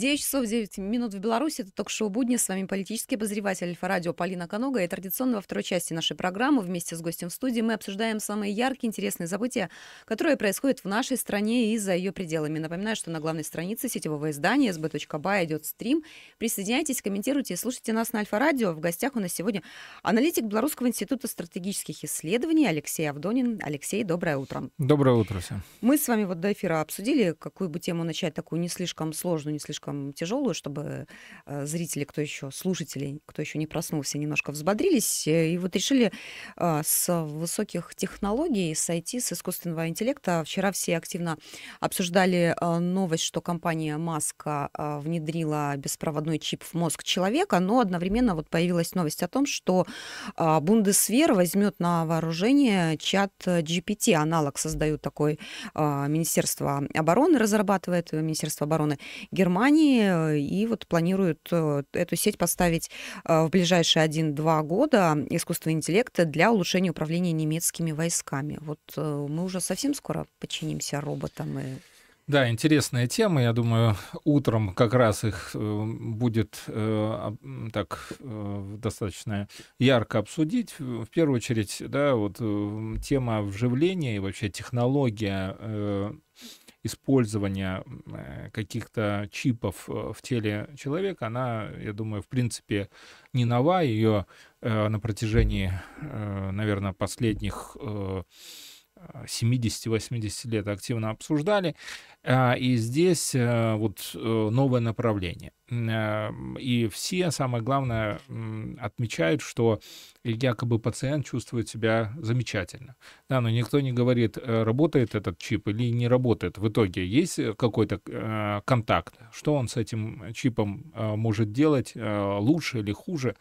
9 часов 9 минут в Беларуси. Это ток-шоу «Будни». С вами политический обозреватель Альфа-радио Полина Конога. И традиционно во второй части нашей программы вместе с гостем в студии мы обсуждаем самые яркие, интересные события, которые происходят в нашей стране и за ее пределами. Напоминаю, что на главной странице сетевого издания sb.by идет стрим. Присоединяйтесь, комментируйте, слушайте нас на Альфа-радио. В гостях у нас сегодня аналитик Белорусского института стратегических исследований Алексей Авдонин. Алексей, доброе утро. Доброе утро всем. Мы с вами вот до эфира обсудили, какую бы тему начать, такую не слишком сложную, не слишком слишком тяжелую, чтобы э, зрители, кто еще, слушатели, кто еще не проснулся, немножко взбодрились. Э, и вот решили э, с высоких технологий, с IT, с искусственного интеллекта. Вчера все активно обсуждали новость, что компания Маска внедрила беспроводной чип в мозг человека, но одновременно вот появилась новость о том, что Бундесвер возьмет на вооружение чат GPT. Аналог создают такой Министерство обороны, разрабатывает Министерство обороны Германии компании э, и вот планируют э, эту сеть поставить э, в ближайшие 1-2 года искусственного интеллекта для улучшения управления немецкими войсками. Вот мы уже совсем скоро подчинимся роботам и да, интересная тема. Я думаю, утром как раз их будет э, так э, достаточно ярко обсудить. В первую очередь, да, вот э, тема вживления и вообще технология э, использования э, каких-то чипов э, в теле человека, она, я думаю, в принципе не нова. Ее э, на протяжении, наверное, последних 70-80 лет активно обсуждали. А, и здесь э, вот э, новое направление. Э, и все, самое главное, отмечают, что якобы пациент чувствует себя замечательно. Да, но никто не говорит, работает этот чип или не работает. В итоге есть какой-то контакт, что он с этим чипом может делать, лучше или хуже.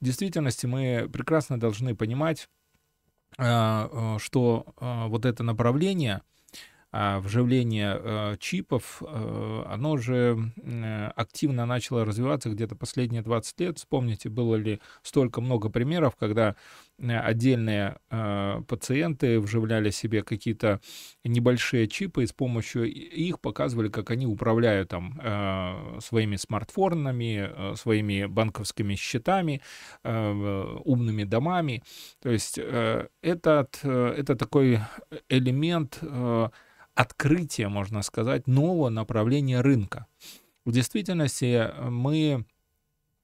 В действительности мы прекрасно должны понимать, что вот это направление — а вживление чипов, оно же активно начало развиваться где-то последние 20 лет. Вспомните, было ли столько много примеров, когда э, отдельные пациенты вживляли себе какие-то небольшие чипы и с помощью их показывали, как они управляют там своими смартфонами, своими банковскими счетами, умными домами. То есть этот, это такой элемент открытие, можно сказать, нового направления рынка. В действительности э, мы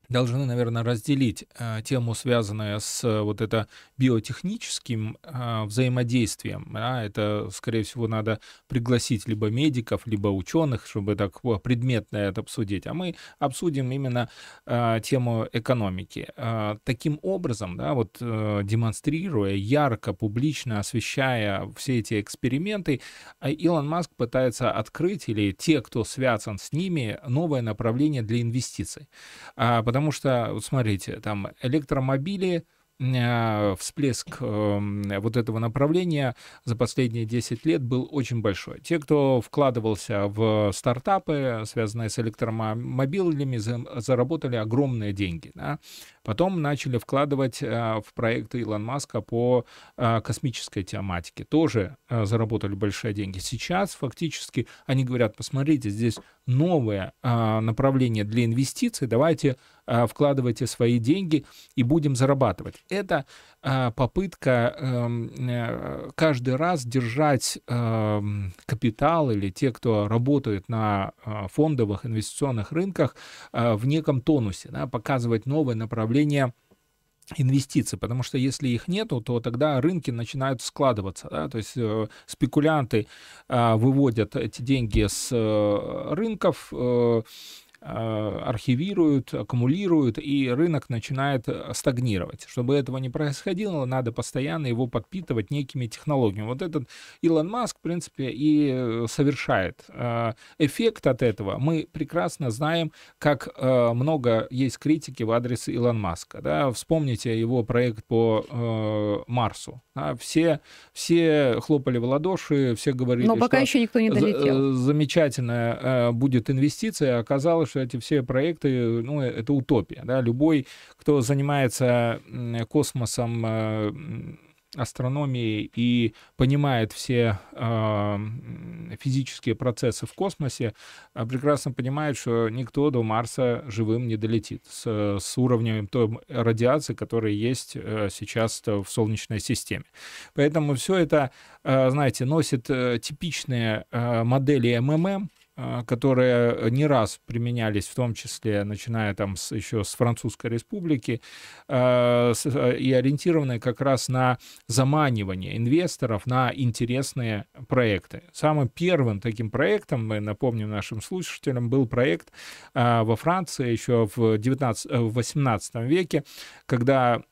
должны, наверное, разделить э, тему, связанную с э, вот это биотехническим э, взаимодействием. Да, это, скорее всего, надо пригласить либо медиков, либо ученых, чтобы так предметно это обсудить. А мы обсудим именно э, тему экономики. Э, таким образом, да, вот э, демонстрируя ярко, публично освещая все эти эксперименты, э, Илон Маск пытается открыть, или те, кто связан с ними, новое направление для инвестиций. Э, Потому что, вот смотрите, там электромобили, Э, всплеск эм, вот этого направления за последние 10 лет был очень большой. Те, кто вкладывался в стартапы, связанные с электромобилями, заработали огромные деньги. Да? Потом начали вкладывать э, в проекты Илон Маска по э, космической тематике. Тоже заработали большие деньги. Сейчас фактически они говорят, посмотрите, здесь новое направление для инвестиций, давайте вкладывайте свои деньги и будем зарабатывать это а, попытка эм, э, каждый раз держать эм, капитал или те, кто работает на фондовых инвестиционных рынках в неком тонусе, да, показывать новое направление инвестиций, потому что если их нету, то тогда рынки начинают складываться, да? то есть э, спекулянты э, выводят эти деньги с э, рынков, э, Э, архивируют, аккумулируют, и рынок начинает э, стагнировать. Чтобы этого не происходило, надо постоянно его подпитывать некими технологиями. Вот этот Илон Маск, в принципе, и э, совершает. Эффект от этого мы прекрасно знаем, как много есть критики в адрес Илона Маска. Да? Вспомните его проект по Марсу. Да? Все, все хлопали в ладоши, все говорили, Но пока что еще никто не долетел. замечательная будет инвестиция. Оказалось, что эти все проекты, ну, это утопия, да, любой, кто занимается космосом, э, астрономии и понимает все э, физические процессы в космосе, э, прекрасно понимает, что никто до Марса живым не долетит с, с уровнем той радиации, которая есть э, сейчас в Солнечной системе. Поэтому все это, знаете, носит типичные модели МММ, которые не раз применялись, в том числе, начиная там с, еще с Французской Республики, а, и ориентированные как раз на заманивание инвесторов на интересные проекты. Самым первым таким проектом, мы напомним нашим слушателям, был проект а, во Франции еще в, 19, в 18 веке, когда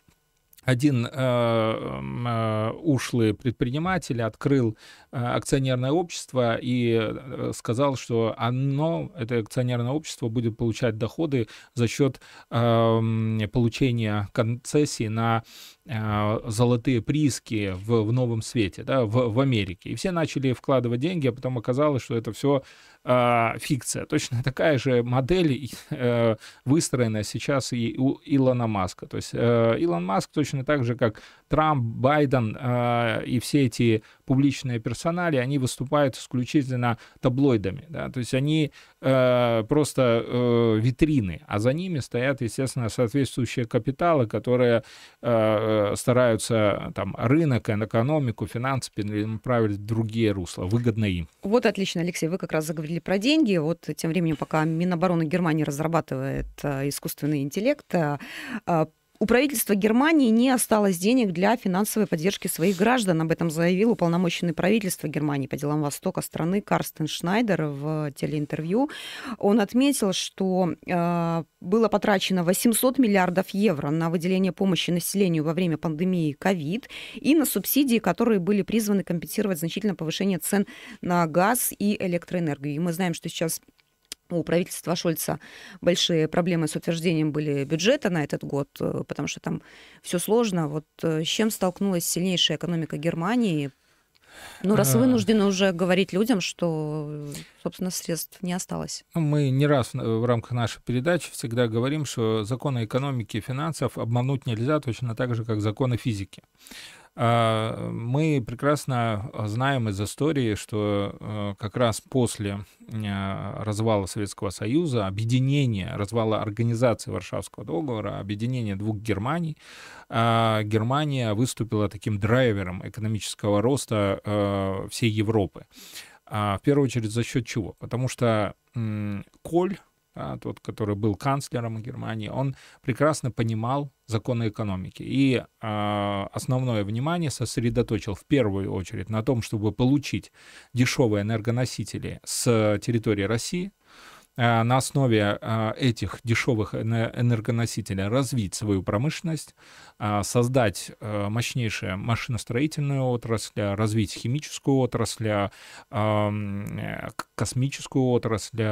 один э, э, ушлый предприниматель открыл э, акционерное общество и э, сказал, что оно, это акционерное общество, будет получать доходы за счет э, получения концессии на э, золотые прииски в, в новом свете, да, в, в Америке. И все начали вкладывать деньги, а потом оказалось, что это все э, фикция. Точно такая же модель э, выстроена сейчас и у Илона Маска. То есть э, Илон Маск точно так же, как Трамп, Байден э, и все эти публичные персонали, они выступают исключительно таблоидами. Да? То есть они э, просто э, витрины, а за ними стоят, естественно, соответствующие капиталы, которые э, стараются там, рынок, экономику, финансы направить в другие русла, выгодно им. Вот отлично, Алексей, вы как раз заговорили про деньги. Вот тем временем, пока Минобороны Германии разрабатывает э, искусственный интеллект, э, у правительства Германии не осталось денег для финансовой поддержки своих граждан. Об этом заявил уполномоченный правительства Германии по делам Востока страны Карстен Шнайдер в телеинтервью. Он отметил, что э, было потрачено 800 миллиардов евро на выделение помощи населению во время пандемии COVID и на субсидии, которые были призваны компенсировать значительное повышение цен на газ и электроэнергию. И мы знаем, что сейчас у правительства Шольца большие проблемы с утверждением были бюджета на этот год, э, потому что там все сложно. Вот э, с чем столкнулась сильнейшая экономика Германии? Ну, раз а. вынуждены уже говорить людям, что, собственно, средств не осталось. Ну, мы не раз в рамках нашей передачи всегда говорим, что законы экономики и финансов обмануть нельзя точно так же, как законы физики. А, мы прекрасно знаем из истории, что э, как раз после э, развала Советского Союза, объединения, развала организации Варшавского договора, объединения двух Германий, а, Германия выступила таким драйвером экономического роста э, всей Европы. А, в первую очередь за счет чего? Потому что Коль, да, тот, который был канцлером Германии, он прекрасно понимал законы экономики. И э, основное внимание сосредоточил в первую очередь на том, чтобы получить дешевые энергоносители с территории России, на основе э, этих дешевых энергоносителей развить свою промышленность, э, создать мощнейшую машиностроительную отрасль, развить химическую отрасль, космическую отрасль,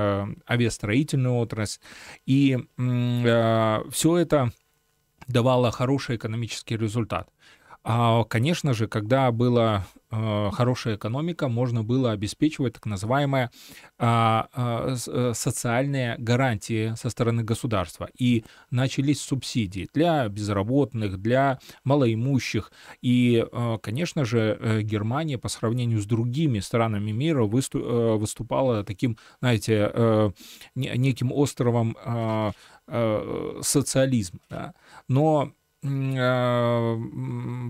авиастроительную отрасль. И все это давало хороший экономический результат. А, конечно же, когда была э, хорошая экономика, можно было обеспечивать так называемые а, а, э, социальные гарантии со стороны государства. И начались субсидии для безработных, для малоимущих. И, э, конечно же, Германия по сравнению с другими странами мира выступала таким, знаете, неким островом социализма. Да? Но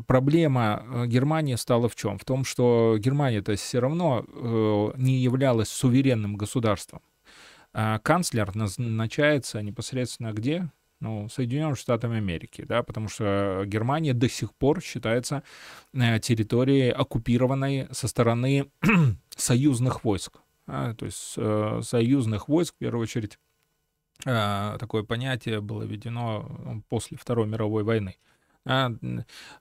проблема э, Германии стала в чем? В том, что Германия-то все равно э, не являлась суверенным государством. А канцлер назначается непосредственно где? Ну, Соединенными Штатами Америки, да, потому что Германия до сих пор считается э, территорией, оккупированной со стороны союзных войск. А, то есть союзных войск, в первую очередь, а, такое понятие было введено после Второй мировой войны. А,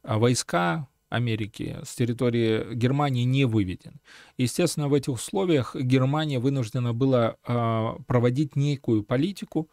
а войска Америки с территории Германии не выведен. Естественно, в этих условиях Германия вынуждена была проводить некую политику,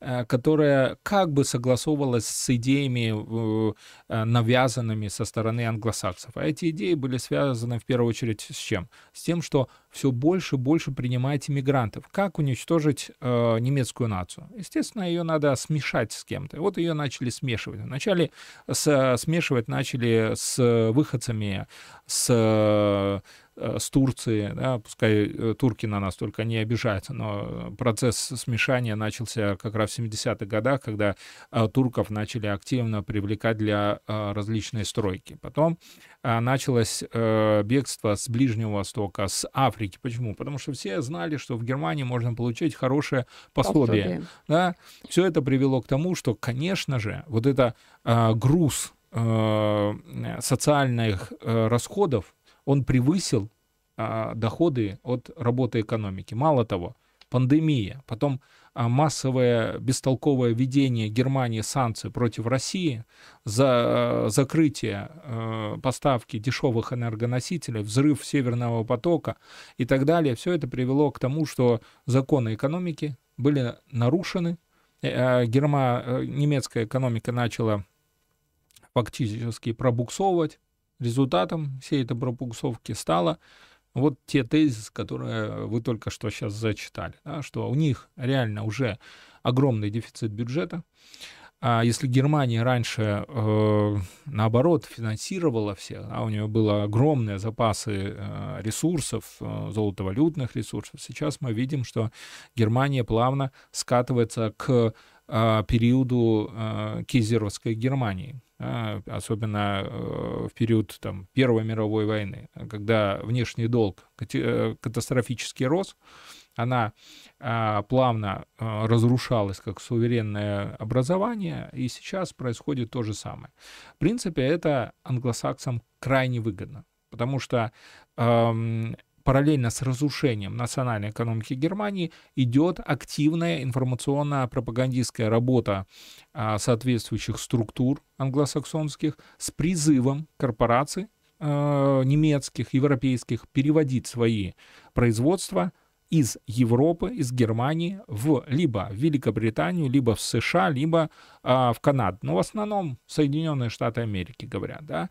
которая как бы согласовывалась с идеями, э, навязанными со стороны англосаксов. А эти идеи были связаны в первую очередь с чем? С тем, что все больше и больше принимать иммигрантов. Как уничтожить э, немецкую нацию? Естественно, ее надо смешать с кем-то. Вот ее начали смешивать. Вначале с, смешивать начали с выходцами, с Э, с Турции, да, пускай э, турки на нас только не обижаются, но процесс смешания начался как раз в 70-х годах, когда э, турков начали активно привлекать для различной стройки. Потом началось бегство с Ближнего Востока, с Африки. Почему? Потому что все знали, что в Германии можно получить хорошее пособие. пособие. Да? Все это привело к тому, что, конечно же, вот это груз социальных расходов он превысил а, доходы от работы экономики. Мало того, пандемия, потом а, массовое бестолковое введение Германии санкций против России за а, закрытие а, поставки дешевых энергоносителей, взрыв Северного потока и так далее, все это привело к тому, что законы экономики были нарушены, э, Герма, э, немецкая экономика начала фактически пробуксовывать, Результатом всей этой пропульсовки стало вот те тезисы, которые вы только что сейчас зачитали, да, что у них реально уже огромный дефицит бюджета. А если Германия раньше, э, наоборот, финансировала всех, а у нее было огромные запасы э, ресурсов, э, золотовалютных ресурсов, сейчас мы видим, что Германия плавно скатывается к э, периоду э, Кизеровской Германии, особенно э, в период там, Первой мировой войны, когда внешний долг э, катастрофически рос, она а, плавно а, разрушалась как суверенное образование, и сейчас происходит то же самое. В принципе, это англосаксам крайне выгодно, потому что параллельно с разрушением национальной экономики Германии идет активная информационно-пропагандистская работа а, соответствующих структур англосаксонских с призывом корпораций а, немецких, европейских переводить свои производства из Европы, из Германии в либо Великобританию, либо в США, либо а, в Канаду. Но в основном Соединенные Штаты Америки говорят, да.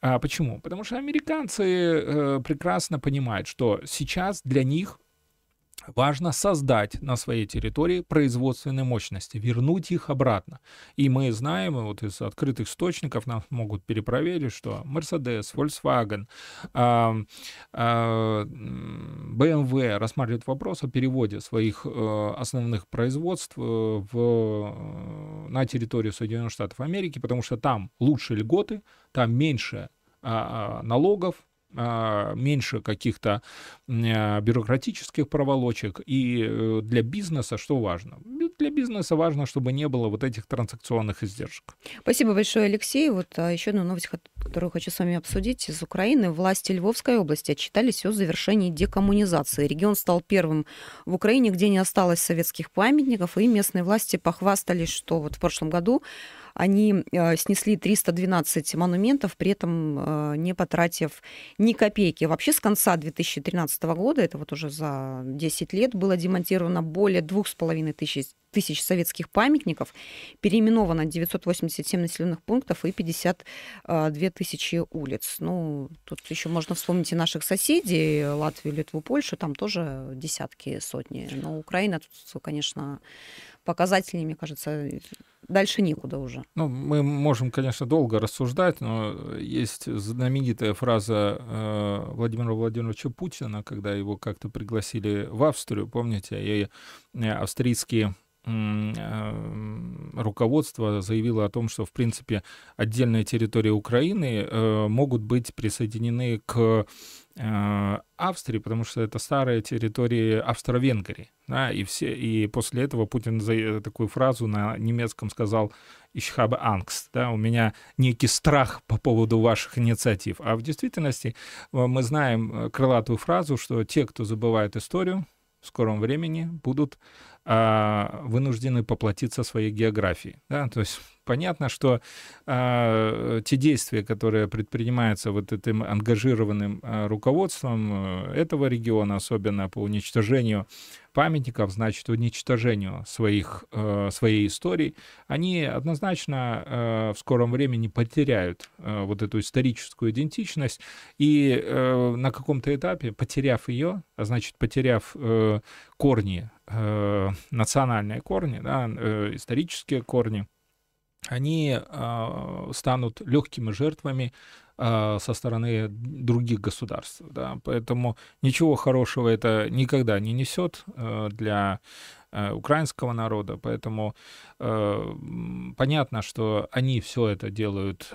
А почему? Потому что американцы э, прекрасно понимают, что сейчас для них важно создать на своей территории производственные мощности, вернуть их обратно. И мы знаем, вот из открытых источников нам могут перепроверить, что Mercedes, Volkswagen, BMW рассматривают вопрос о переводе своих э, основных производств э, в, э, на территорию Соединенных Штатов Америки, потому что там лучше льготы, там меньше а, а, налогов, а, меньше каких-то а, бюрократических проволочек. И э, для бизнеса что важно? Для бизнеса важно, чтобы не было вот этих транзакционных издержек. Спасибо большое, Алексей. Вот а, еще одна новость, которую хочу с вами обсудить. Из Украины власти Львовской области отчитались о завершении декоммунизации. Регион стал первым в Украине, где не осталось советских памятников, и местные власти похвастались, что вот в прошлом году они э, снесли 312 монументов, при этом э, не потратив ни копейки. Вообще с конца 2013 года, это вот уже за 10 лет, было демонтировано более 2,5 тысяч тысяч советских памятников, переименовано 987 населенных пунктов и 52 тысячи улиц. Ну, тут еще можно вспомнить и наших соседей, Латвию, Литву, Польшу, там тоже десятки, сотни. Но Украина тут, конечно, показателей, мне кажется, дальше некуда уже. Ну, мы можем, конечно, долго рассуждать, но есть знаменитая фраза э, Владимира Владимировича Путина, когда его как-то пригласили в Австрию, помните, и э, австрийские руководство заявило о том, что, в принципе, отдельные территории Украины э, могут быть присоединены к э, Австрии, потому что это старые территории Австро-Венгрии. Да, и, все, и после этого Путин за такую фразу на немецком сказал «Ich habe Angst», да, у меня некий страх по поводу ваших инициатив. А в действительности мы знаем крылатую фразу, что те, кто забывает историю, в скором времени будут вынуждены поплатиться своей географией. Да? То есть понятно, что э, те действия, которые предпринимаются вот этим ангажированным э, руководством этого региона, особенно по уничтожению памятников, значит, уничтожению своих, э, своей истории, они однозначно э, в скором времени потеряют э, вот эту историческую идентичность, и э, на каком-то этапе, потеряв ее, а значит, потеряв э, корни, э, национальные корни, да, э, исторические корни, они э, станут легкими жертвами э, со стороны других государств. Да? Поэтому ничего хорошего это никогда не несет э, для э, украинского народа. Поэтому понятно, что они все это делают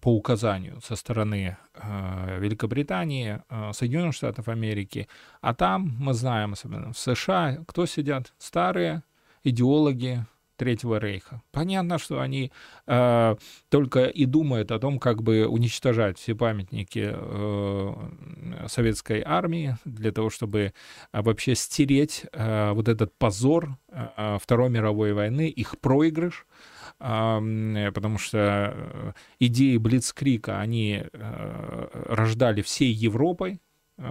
по указанию со стороны Великобритании, Соединенных Штатов Америки. А там, мы знаем, особенно в США, кто сидят? Старые идеологи Третьего Рейха. Понятно, что они э, только и думают о том, как бы уничтожать все памятники э, советской армии для того, чтобы э, вообще стереть э, вот этот позор э, Второй мировой войны, их проигрыш, э, потому что э, идеи Блицкрика, они э, рождали всей Европой,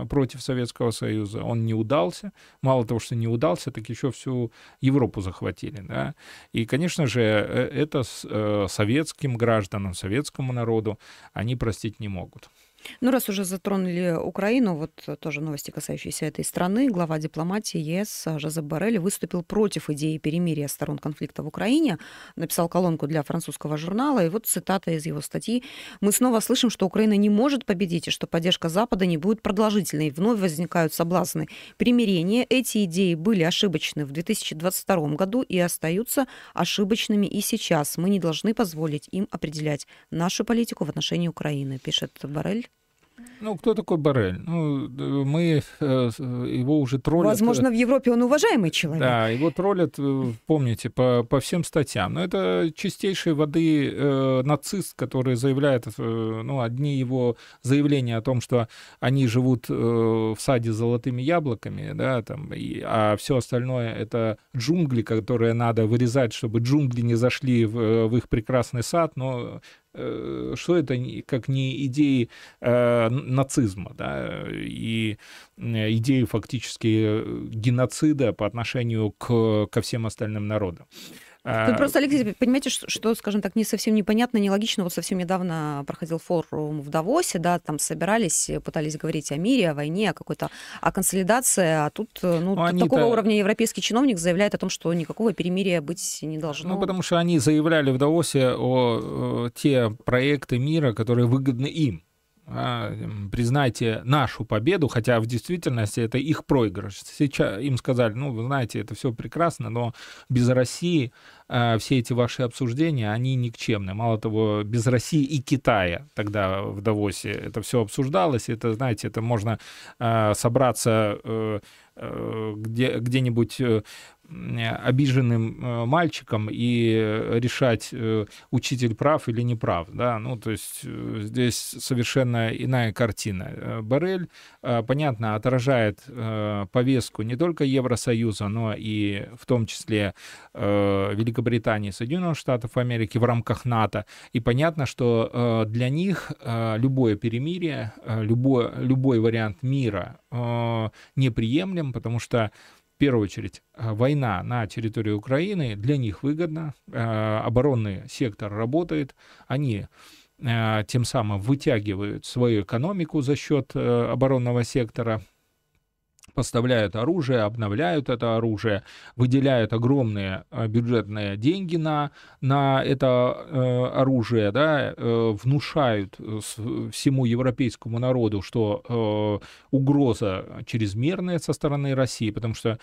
против Советского Союза, он не удался. Мало того, что не удался, так еще всю Европу захватили. Да? И, конечно же, э, это э, советским гражданам, советскому народу они простить не могут. Ну, раз уже затронули Украину, вот тоже новости, касающиеся этой страны, глава дипломатии ЕС Жозеп Барель выступил против идеи перемирия сторон конфликта в Украине, написал колонку для французского журнала, и вот цитата из его статьи. «Мы снова слышим, что Украина не может победить, и что поддержка Запада не будет продолжительной. Вновь возникают соблазны примирения. Эти идеи были ошибочны в 2022 году и остаются ошибочными и сейчас. Мы не должны позволить им определять нашу политику в отношении Украины», пишет Барель. Ну, кто такой Барель? Ну, мы э, его уже троллят. Возможно, в Европе он уважаемый человек. Да, его троллят, э, помните, по, по всем статьям. Но это чистейшей воды э, нацист, который заявляет, э, ну, одни его заявления о том, что они живут э, в саде с золотыми яблоками, да, там, и, а все остальное это джунгли, которые надо вырезать, чтобы джунгли не зашли в, в их прекрасный сад, но Э, что это как не идеи э, нацизма, да, и идеи фактически геноцида по отношению к, ко всем остальным народам. Тут а, просто, Алексей, понимаете, что, скажем так, не совсем непонятно, нелогично. Вот совсем недавно проходил форум в Давосе, да, там собирались, пытались говорить о мире, о войне, о какой-то о консолидации, а тут ну, ну такого уровня европейский чиновник заявляет о том, что никакого перемирия быть не должно. Ну, потому что они заявляли в Давосе о, о те проекты мира, которые выгодны им. А, признайте нашу победу, хотя в действительности это их проигрыш. Сейчас им сказали, ну, вы знаете, это все прекрасно, но без России э, все эти ваши обсуждения, они никчемны. Мало того, без России и Китая тогда в Давосе это все обсуждалось. Это, знаете, это можно э, собраться э, где, где-нибудь обиженным э, мальчиком и решать, э, учитель прав или не прав. Да? Ну, то есть э, здесь совершенно иная картина. Барель, понятно, отражает повестку не только Евросоюза, но и в том числе Великобритании, Соединенных Штатов Америки в рамках НАТО. И понятно, что для них любое перемирие, любой, любой вариант мира неприемлем, потому что первую очередь, э, война на территории Украины для них выгодна, э, оборонный сектор работает, они э, тем самым вытягивают свою экономику за счет оборонного сектора, поставляют оружие, обновляют это оружие, выделяют огромные э, бюджетные деньги на, на это э, оружие, да, э, внушают э, всему европейскому народу, что э, угроза чрезмерная со стороны России, потому что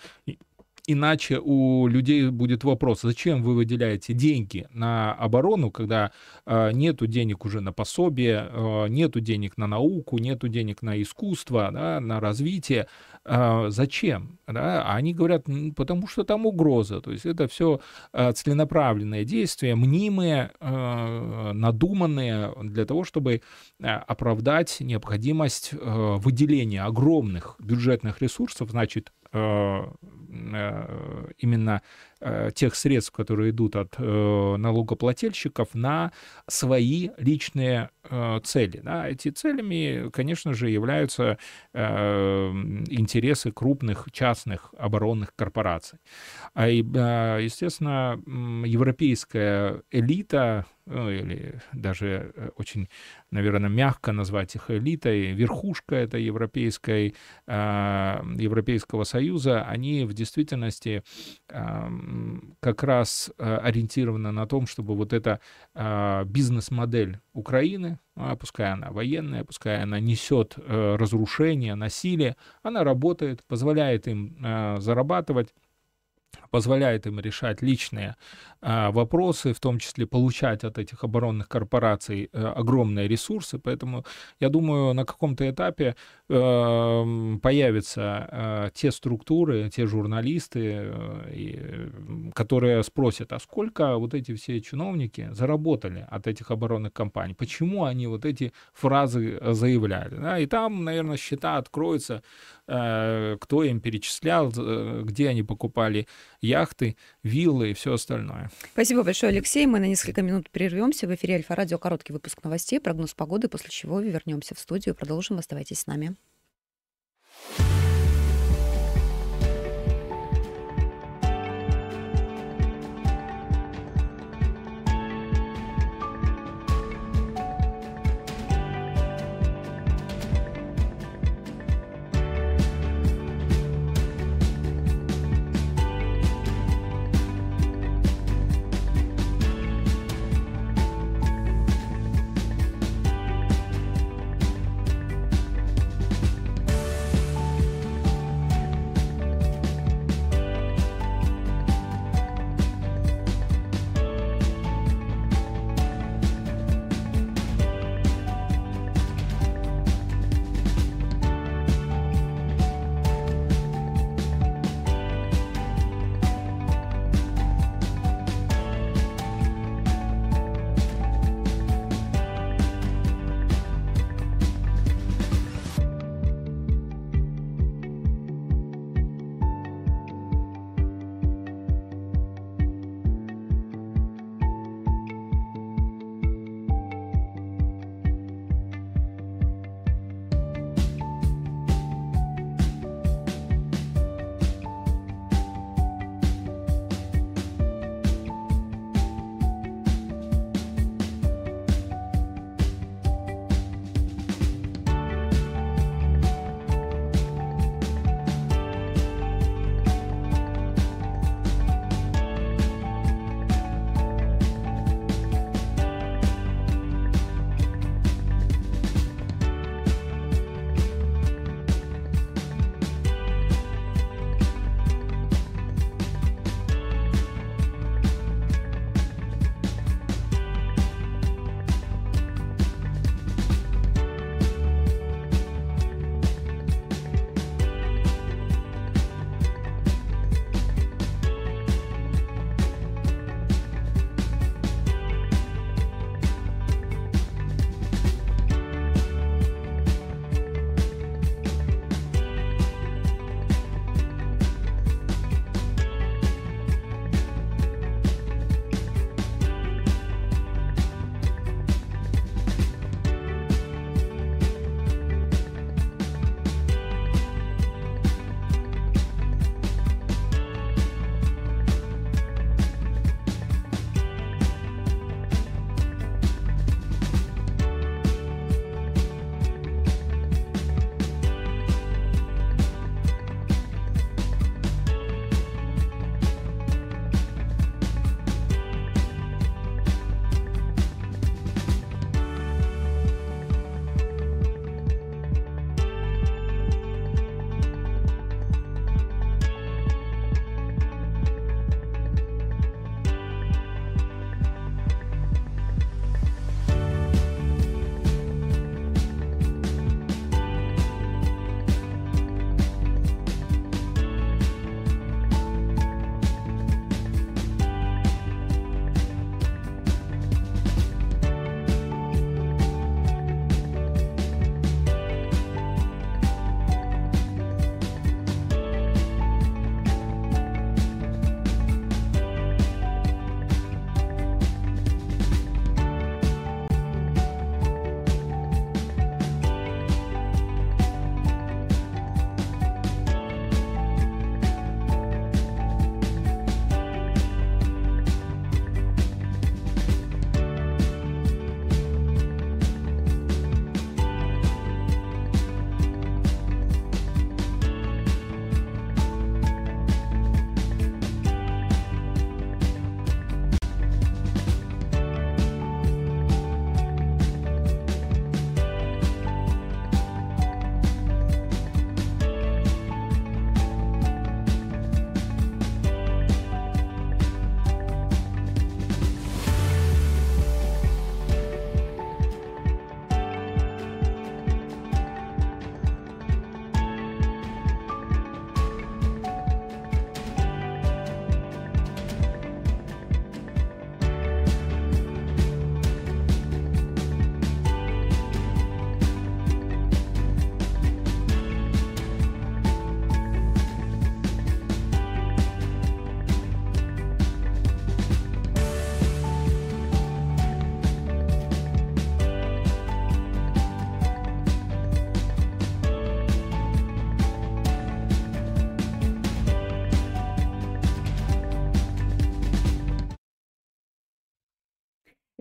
Иначе у людей будет вопрос, зачем вы выделяете деньги на оборону, когда э, нету денег уже на пособие, э, нету денег на науку, нету денег на искусство, да, на развитие. Э, зачем? Да? А они говорят, потому что там угроза. То есть это все э, целенаправленные действия, мнимые, надуманные для того, чтобы оправдать необходимость выделения огромных бюджетных ресурсов, значит, именно тех средств, которые идут от э, налогоплательщиков, на свои личные э, цели. Да? Эти целями, конечно же, являются э, интересы крупных частных оборонных корпораций. А, э, естественно, европейская элита или даже э, очень, наверное, мягко назвать их элитой, верхушка этой европейской, э, Европейского Союза, они в действительности э, как раз э, ориентированы на том, чтобы вот эта э, бизнес-модель Украины, а, пускай она военная, пускай она несет э, разрушение, насилие, она работает, позволяет им э, зарабатывать, позволяет им решать личные а, вопросы, в том числе получать от этих оборонных корпораций а, огромные ресурсы. Поэтому я думаю, на каком-то этапе а, появятся а, те структуры, те журналисты, а, и, которые спросят, а сколько вот эти все чиновники заработали от этих оборонных компаний? Почему они вот эти фразы заявляли? Да? И там, наверное, счета откроются, кто им перечислял, где они покупали яхты, виллы и все остальное. Спасибо большое, Алексей. Мы на несколько минут прервемся. В эфире Альфа-радио короткий выпуск новостей, прогноз погоды, после чего вернемся в студию. Продолжим. Оставайтесь с нами.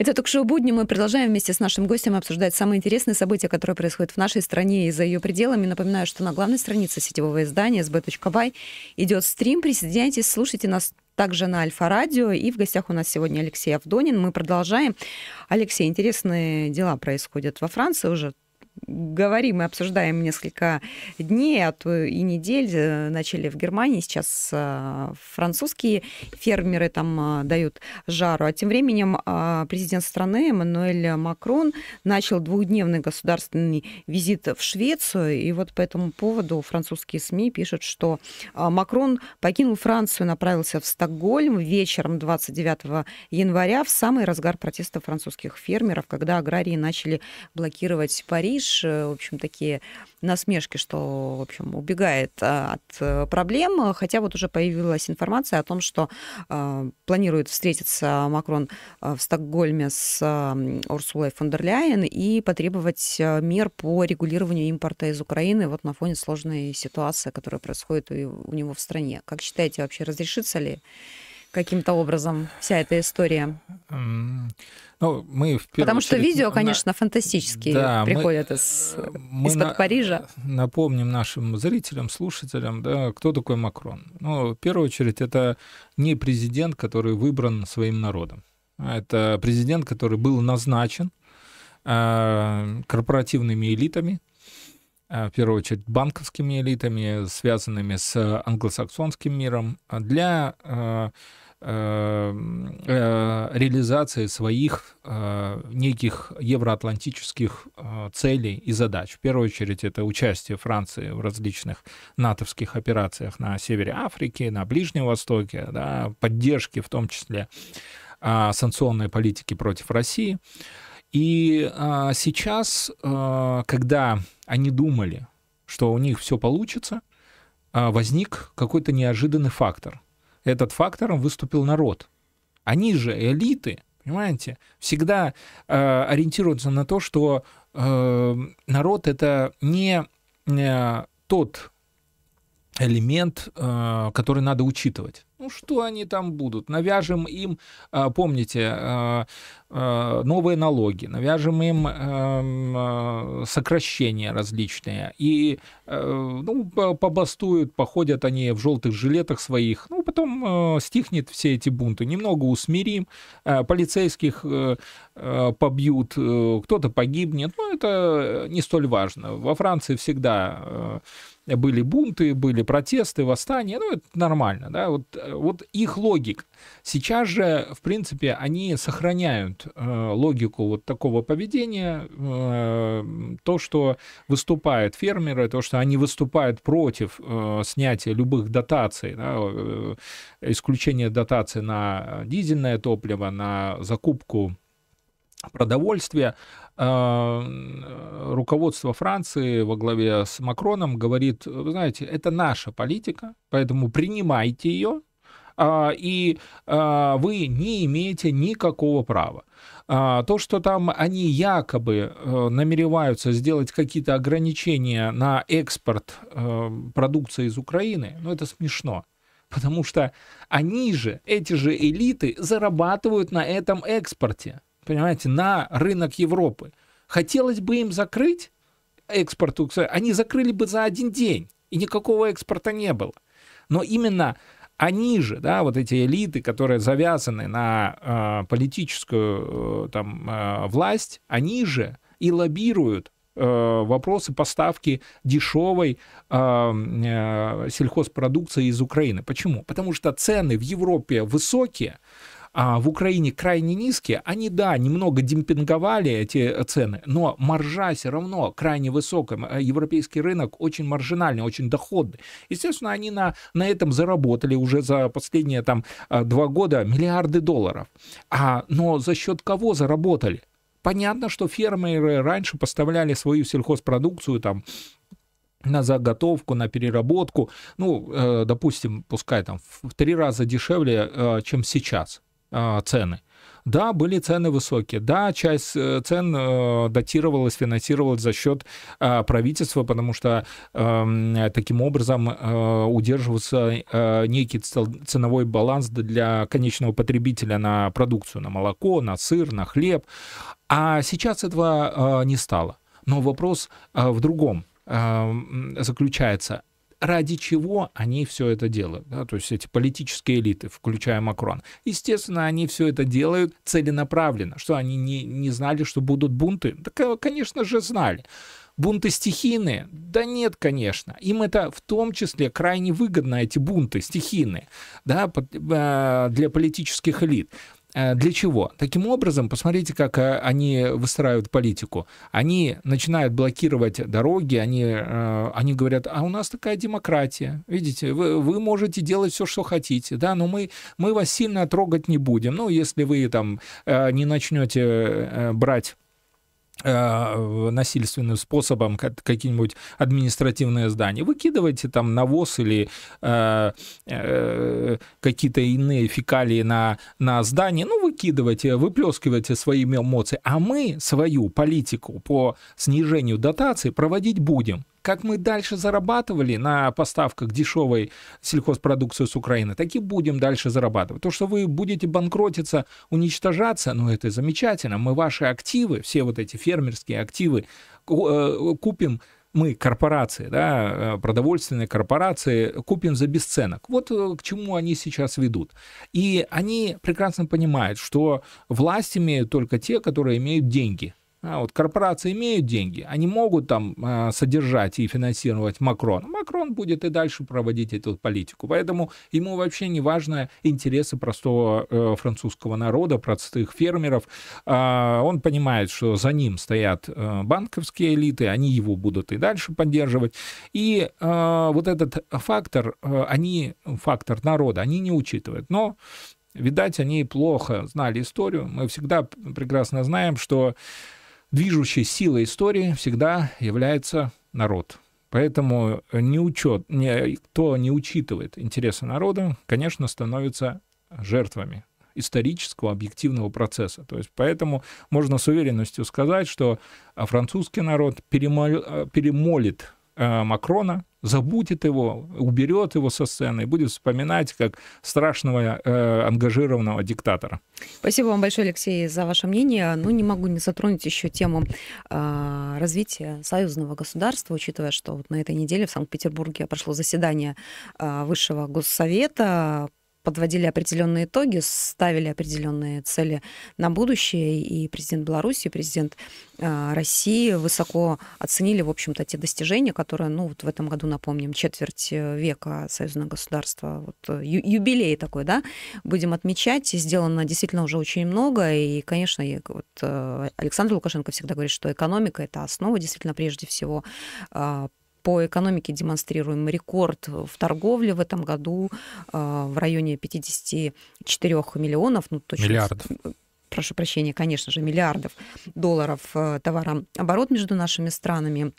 Это что будни. Мы продолжаем вместе с нашим гостем обсуждать самые интересные события, которые происходят в нашей стране и за ее пределами. Напоминаю, что на главной странице сетевого издания sb.by идет стрим. Присоединяйтесь, слушайте нас также на Альфа-радио. И в гостях у нас сегодня Алексей Авдонин. Мы продолжаем. Алексей, интересные дела происходят во Франции уже говорим и обсуждаем несколько дней, а то и недель. Э, начали в Германии, сейчас э, французские фермеры там э, дают жару. А тем временем президент страны Эммануэль Макрон начал двухдневный государственный визит в Швецию. И вот по этому поводу французские СМИ пишут, что Макрон покинул Францию, направился в Стокгольм вечером 29 января в самый разгар протеста французских фермеров, когда аграрии начали блокировать Париж Париж, э, в общем, такие насмешки, что, в общем, убегает а, от э, проблем, хотя вот уже появилась информация о том, что э, планирует встретиться Макрон в Стокгольме с Урсулой фон дер Ляйен и потребовать мер по регулированию импорта из Украины вот на фоне сложной ситуации, которая происходит у него в стране. Как считаете, вообще разрешится ли каким-то образом вся эта история? Ну, мы в Потому что видео, конечно, на... фантастические да, приходят мы, из, мы из-под на... Парижа. Напомним нашим зрителям, слушателям, да, кто такой Макрон. Ну, в первую очередь, это не президент, который выбран своим народом. А это президент, который был назначен э, корпоративными элитами, в первую очередь банковскими элитами, связанными с англосаксонским миром, для э, Э, э, реализации своих э, неких евроатлантических целей и задач. В первую очередь это участие Франции в различных натовских операциях на севере Африки, на Ближнем Востоке, да, поддержки в том числе а, санкционной политики против России. И а, сейчас, когда они думали, что у них все получится, а, возник какой-то неожиданный фактор – этот фактором выступил народ. Они же элиты, понимаете, всегда э, ориентируются на то, что э, народ это не э, тот элемент, который надо учитывать. Ну, что они там будут? Навяжем им, э, помните, э, новые налоги, навяжем им эм, сокращения различные. И ну, побастуют, походят они в желтых жилетах своих. Ну, потом стихнет все эти бунты. Немного усмирим, полицейских побьют, кто-то погибнет. Но это не столь важно. Во Франции всегда были бунты, были протесты, восстания, ну, это нормально, да, вот, вот их логика. Сейчас же, в принципе, они сохраняют э, логику вот такого поведения, э, то, что выступают фермеры, то, что они выступают против э, снятия любых дотаций, да, э, исключения дотаций на дизельное топливо, на закупку продовольствия, руководство Франции во главе с Макроном говорит, вы знаете, это наша политика, поэтому принимайте ее, а, и а, вы не имеете никакого права. А, то, что там они якобы э, намереваются сделать какие-то ограничения на экспорт э, продукции из Украины, ну это смешно. Потому что они же, эти же элиты, зарабатывают на этом экспорте понимаете, на рынок Европы. Хотелось бы им закрыть экспорт, они закрыли бы за один день, и никакого экспорта не было. Но именно они же, да, вот эти элиты, которые завязаны на э, политическую э, там, э, власть, они же и лоббируют э, вопросы поставки дешевой э, э, сельхозпродукции из Украины. Почему? Потому что цены в Европе высокие, а в Украине крайне низкие, они, да, немного демпинговали эти цены, но маржа все равно крайне высокая. Э, европейский рынок очень маржинальный, очень доходный. Естественно, они на, на этом заработали уже за последние там э, два года миллиарды долларов. А, но за счет кого заработали? Понятно, что фермеры раньше поставляли свою сельхозпродукцию там на заготовку, на переработку, ну, э, допустим, пускай там в три раза дешевле, чем сейчас. А, цены. Да, были цены высокие. Да, часть э, цен э, датировалась, финансировалась за счет э, правительства, потому что э, таким образом э, удерживался некий ценовой баланс для конечного потребителя на продукцию, на молоко, на сыр, на хлеб. А сейчас этого не стало. Но вопрос в другом заключается ради чего они все это делают, да, то есть эти политические элиты, включая Макрон. Естественно, они все это делают целенаправленно, что они не, не знали, что будут бунты. Э, конечно же, знали. Бунты стихийные? Да нет, конечно. Им это в том числе крайне выгодно, эти бунты стихийные, да, э, для политических элит. Э, для чего? Таким образом, посмотрите, как э, они выстраивают политику. Они начинают блокировать дороги, они, э, они говорят, а у нас такая демократия, видите, вы, вы можете делать все, что хотите, да, но мы, мы вас сильно трогать не будем. Ну, если вы там не начнете брать насильственным способом какие-нибудь административные здания. Выкидывайте там навоз или э, э, какие-то иные фекалии на, на здание, ну, выкидывайте, выплескивайте свои эмоции. А мы свою политику по снижению дотаций проводить будем как мы дальше зарабатывали на поставках дешевой сельхозпродукции с Украины, так и будем дальше зарабатывать. То, что вы будете банкротиться, уничтожаться, ну это замечательно. Мы ваши активы, все вот эти фермерские активы э, купим мы, корпорации, да, э, продовольственные корпорации, купим за бесценок. Вот э, к чему они сейчас ведут. И они прекрасно понимают, что власть имеют только те, которые имеют деньги. А вот корпорации имеют деньги, они могут там э, содержать и финансировать Макрон. Макрон будет и дальше проводить эту политику. Поэтому ему вообще не важны интересы простого э, французского народа, простых фермеров. Э, он понимает, что за ним стоят э, банковские элиты, они его будут и дальше поддерживать. И э, вот этот фактор, э, они, фактор народа, они не учитывают. Но Видать, они плохо знали историю. Мы всегда прекрасно знаем, что движущей силой истории всегда является народ. Поэтому не учет, не, кто не учитывает интересы народа, конечно, становится жертвами исторического объективного процесса. То есть поэтому можно с уверенностью сказать, что французский народ перемолит, перемолит Э, Макрона, забудет его, уберет его со сцены и будет вспоминать как страшного э, ангажированного диктатора. Спасибо вам большое, Алексей, за ваше мнение. Ну, не могу не затронуть еще тему э, развития союзного государства, учитывая, что вот на этой неделе в Санкт-Петербурге прошло заседание э, Высшего Госсовета подводили определенные итоги, ставили определенные цели на будущее, и президент Беларуси, и президент а, России высоко оценили, в общем-то, те достижения, которые, ну, вот в этом году, напомним, четверть э, века союзного государства, вот э, юбилей такой, да, будем отмечать, сделано действительно уже очень много, и, конечно, вот э, Александр Лукашенко всегда говорит, что экономика — это основа, действительно, прежде всего, а, по экономике демонстрируем рекорд в торговле в этом году а, в районе 54 миллионов. Ну, точно, Миллиардов прошу прощения, конечно же, миллиардов долларов э, товарооборот между нашими странами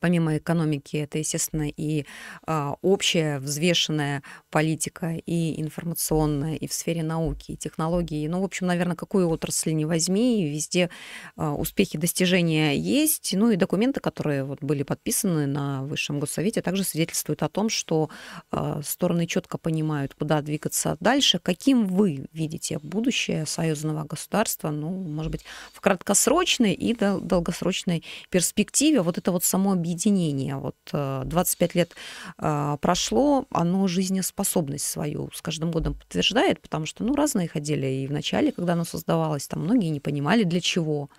помимо экономики, это, естественно, и а, общая взвешенная политика, и информационная, и в сфере науки, и технологий. Ну, в общем, наверное, какую отрасль не возьми, везде а, успехи, достижения есть. Ну и документы, которые вот были подписаны на Высшем Госсовете, также свидетельствуют о том, что а, стороны четко понимают, куда двигаться дальше. Каким вы видите будущее союзного государства, ну, может быть, в краткосрочной и долгосрочной перспективе? Вот это вот само объединение. Вот 25 э, лет э, прошло, оно жизнеспособность свою с каждым годом подтверждает, потому что, ну, разные ходили. И в начале, когда оно создавалось, там многие не понимали, для чего.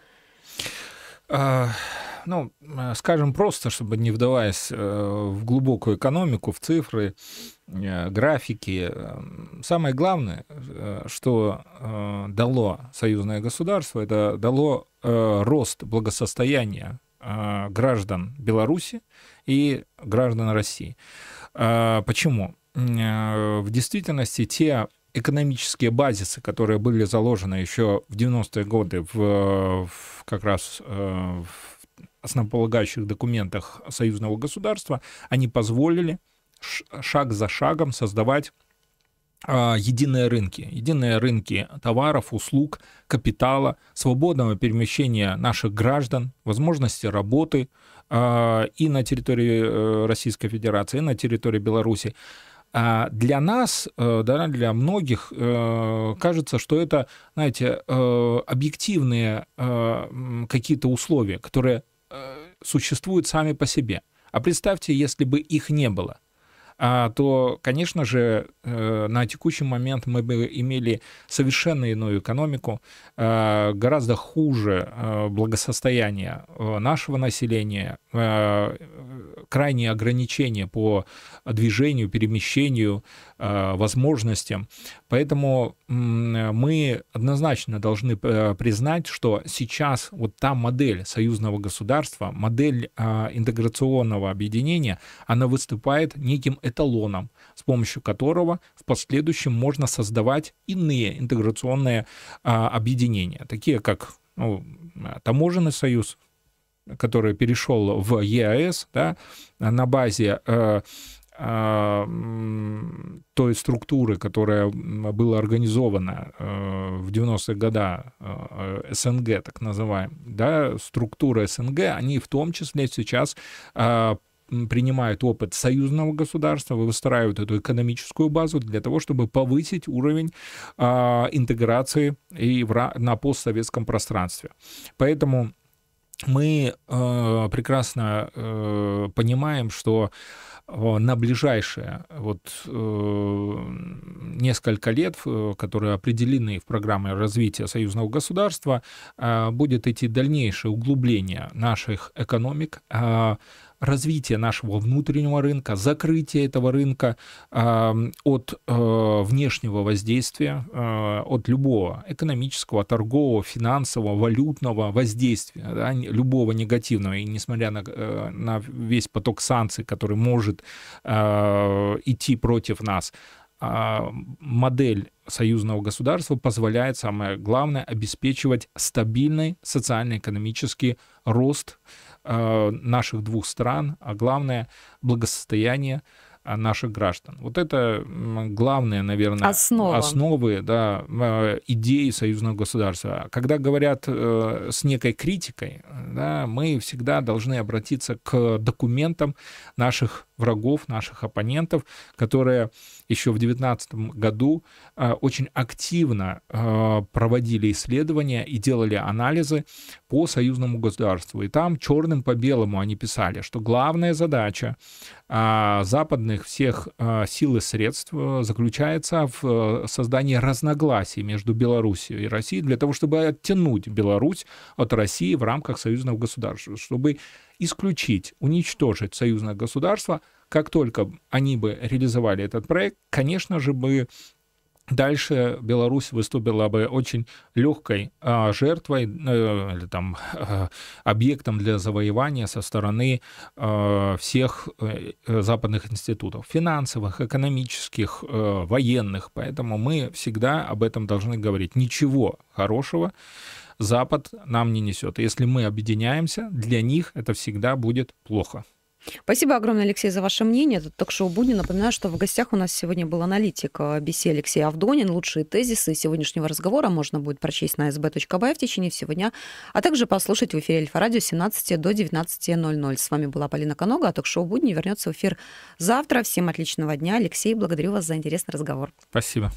А, ну, э, скажем просто, чтобы не вдаваясь в глубокую экономику, в цифры, графики, самое главное, что дало союзное государство, это дало рост благосостояния граждан Беларуси и граждан России. А, почему? А, в действительности те экономические базисы, которые были заложены еще в 90-е годы в, в как раз в основополагающих документах союзного государства, они позволили шаг за шагом создавать а, единые рынки. Единые рынки товаров, услуг, капитала, свободного перемещения наших граждан, возможности работы а, и на территории э, Российской Федерации, и на территории Беларуси. А для нас, э, да, для многих э, кажется, что это, знаете, объективные какие-то условия, которые существуют сами по себе. А представьте, если бы их не было. А, то, конечно же, э, на текущий момент мы бы имели совершенно иную экономику, э, гораздо хуже э, благосостояние нашего населения, крайние ограничения по движению, перемещению, возможностям. Поэтому мы однозначно должны признать, что сейчас вот та модель союзного государства, модель интеграционного объединения, она выступает неким эталоном, с помощью которого в последующем можно создавать иные интеграционные а, объединения, такие как ну, таможенный союз, который перешел в ЕАЭС да, на базе э, э, той структуры, которая была организована э, в 90-е годы э, СНГ, так называемая, да, структура СНГ, они в том числе сейчас э, принимают опыт союзного государства, выстраивают эту экономическую базу для того, чтобы повысить уровень а, интеграции и в, на постсоветском пространстве. Поэтому мы э, прекрасно э, понимаем, что э, на ближайшие вот э, несколько лет, которые определены в программе развития союзного государства, э, будет идти дальнейшее углубление наших экономик, э, развитие нашего внутреннего рынка, закрытие этого рынка от э, внешнего воздействия, э, от любого экономического, торгового, финансового, валютного воздействия, да, любого негативного. И несмотря на, э, на весь поток санкций, который может идти против нас, модель союзного государства позволяет, самое главное, обеспечивать стабильный социально-экономический рост наших двух стран, а главное благосостояние э, наших граждан. Вот это главные, наверное, Основа. основы да, э, идеи союзного государства. Когда говорят с некой критикой, да, мы всегда должны обратиться к документам наших врагов, наших оппонентов, которые еще в 2019 году э, очень активно э, проводили исследования и делали анализы по союзному государству. И там черным по белому они писали, что главная задача э, западных всех сил и средств заключается в создании разногласий между Белоруссией и Россией для того, чтобы оттянуть Беларусь от России в рамках союзного государства, чтобы исключить, уничтожить союзное государство, как только они бы реализовали этот проект, конечно же бы Дальше Беларусь выступила бы очень легкой а, жертвой э, или там э, объектом для завоевания со стороны э, всех э, западных институтов, финансовых, экономических, э, военных. Поэтому мы всегда об этом должны говорить. Ничего хорошего Запад нам не несет. Если мы объединяемся, для них это всегда будет плохо. Спасибо огромное, Алексей, за ваше мнение. Это ток-шоу «Будни». Напоминаю, что в гостях у нас сегодня был аналитик BC Алексей Авдонин. Лучшие тезисы сегодняшнего разговора можно будет прочесть на sb.by в течение всего дня, а также послушать в эфире Альфа-радио с 17 до 19.00. С вами была Полина Конога, а ток-шоу «Будни» вернется в эфир завтра. Всем отличного дня. Алексей, благодарю вас за интересный разговор. Спасибо.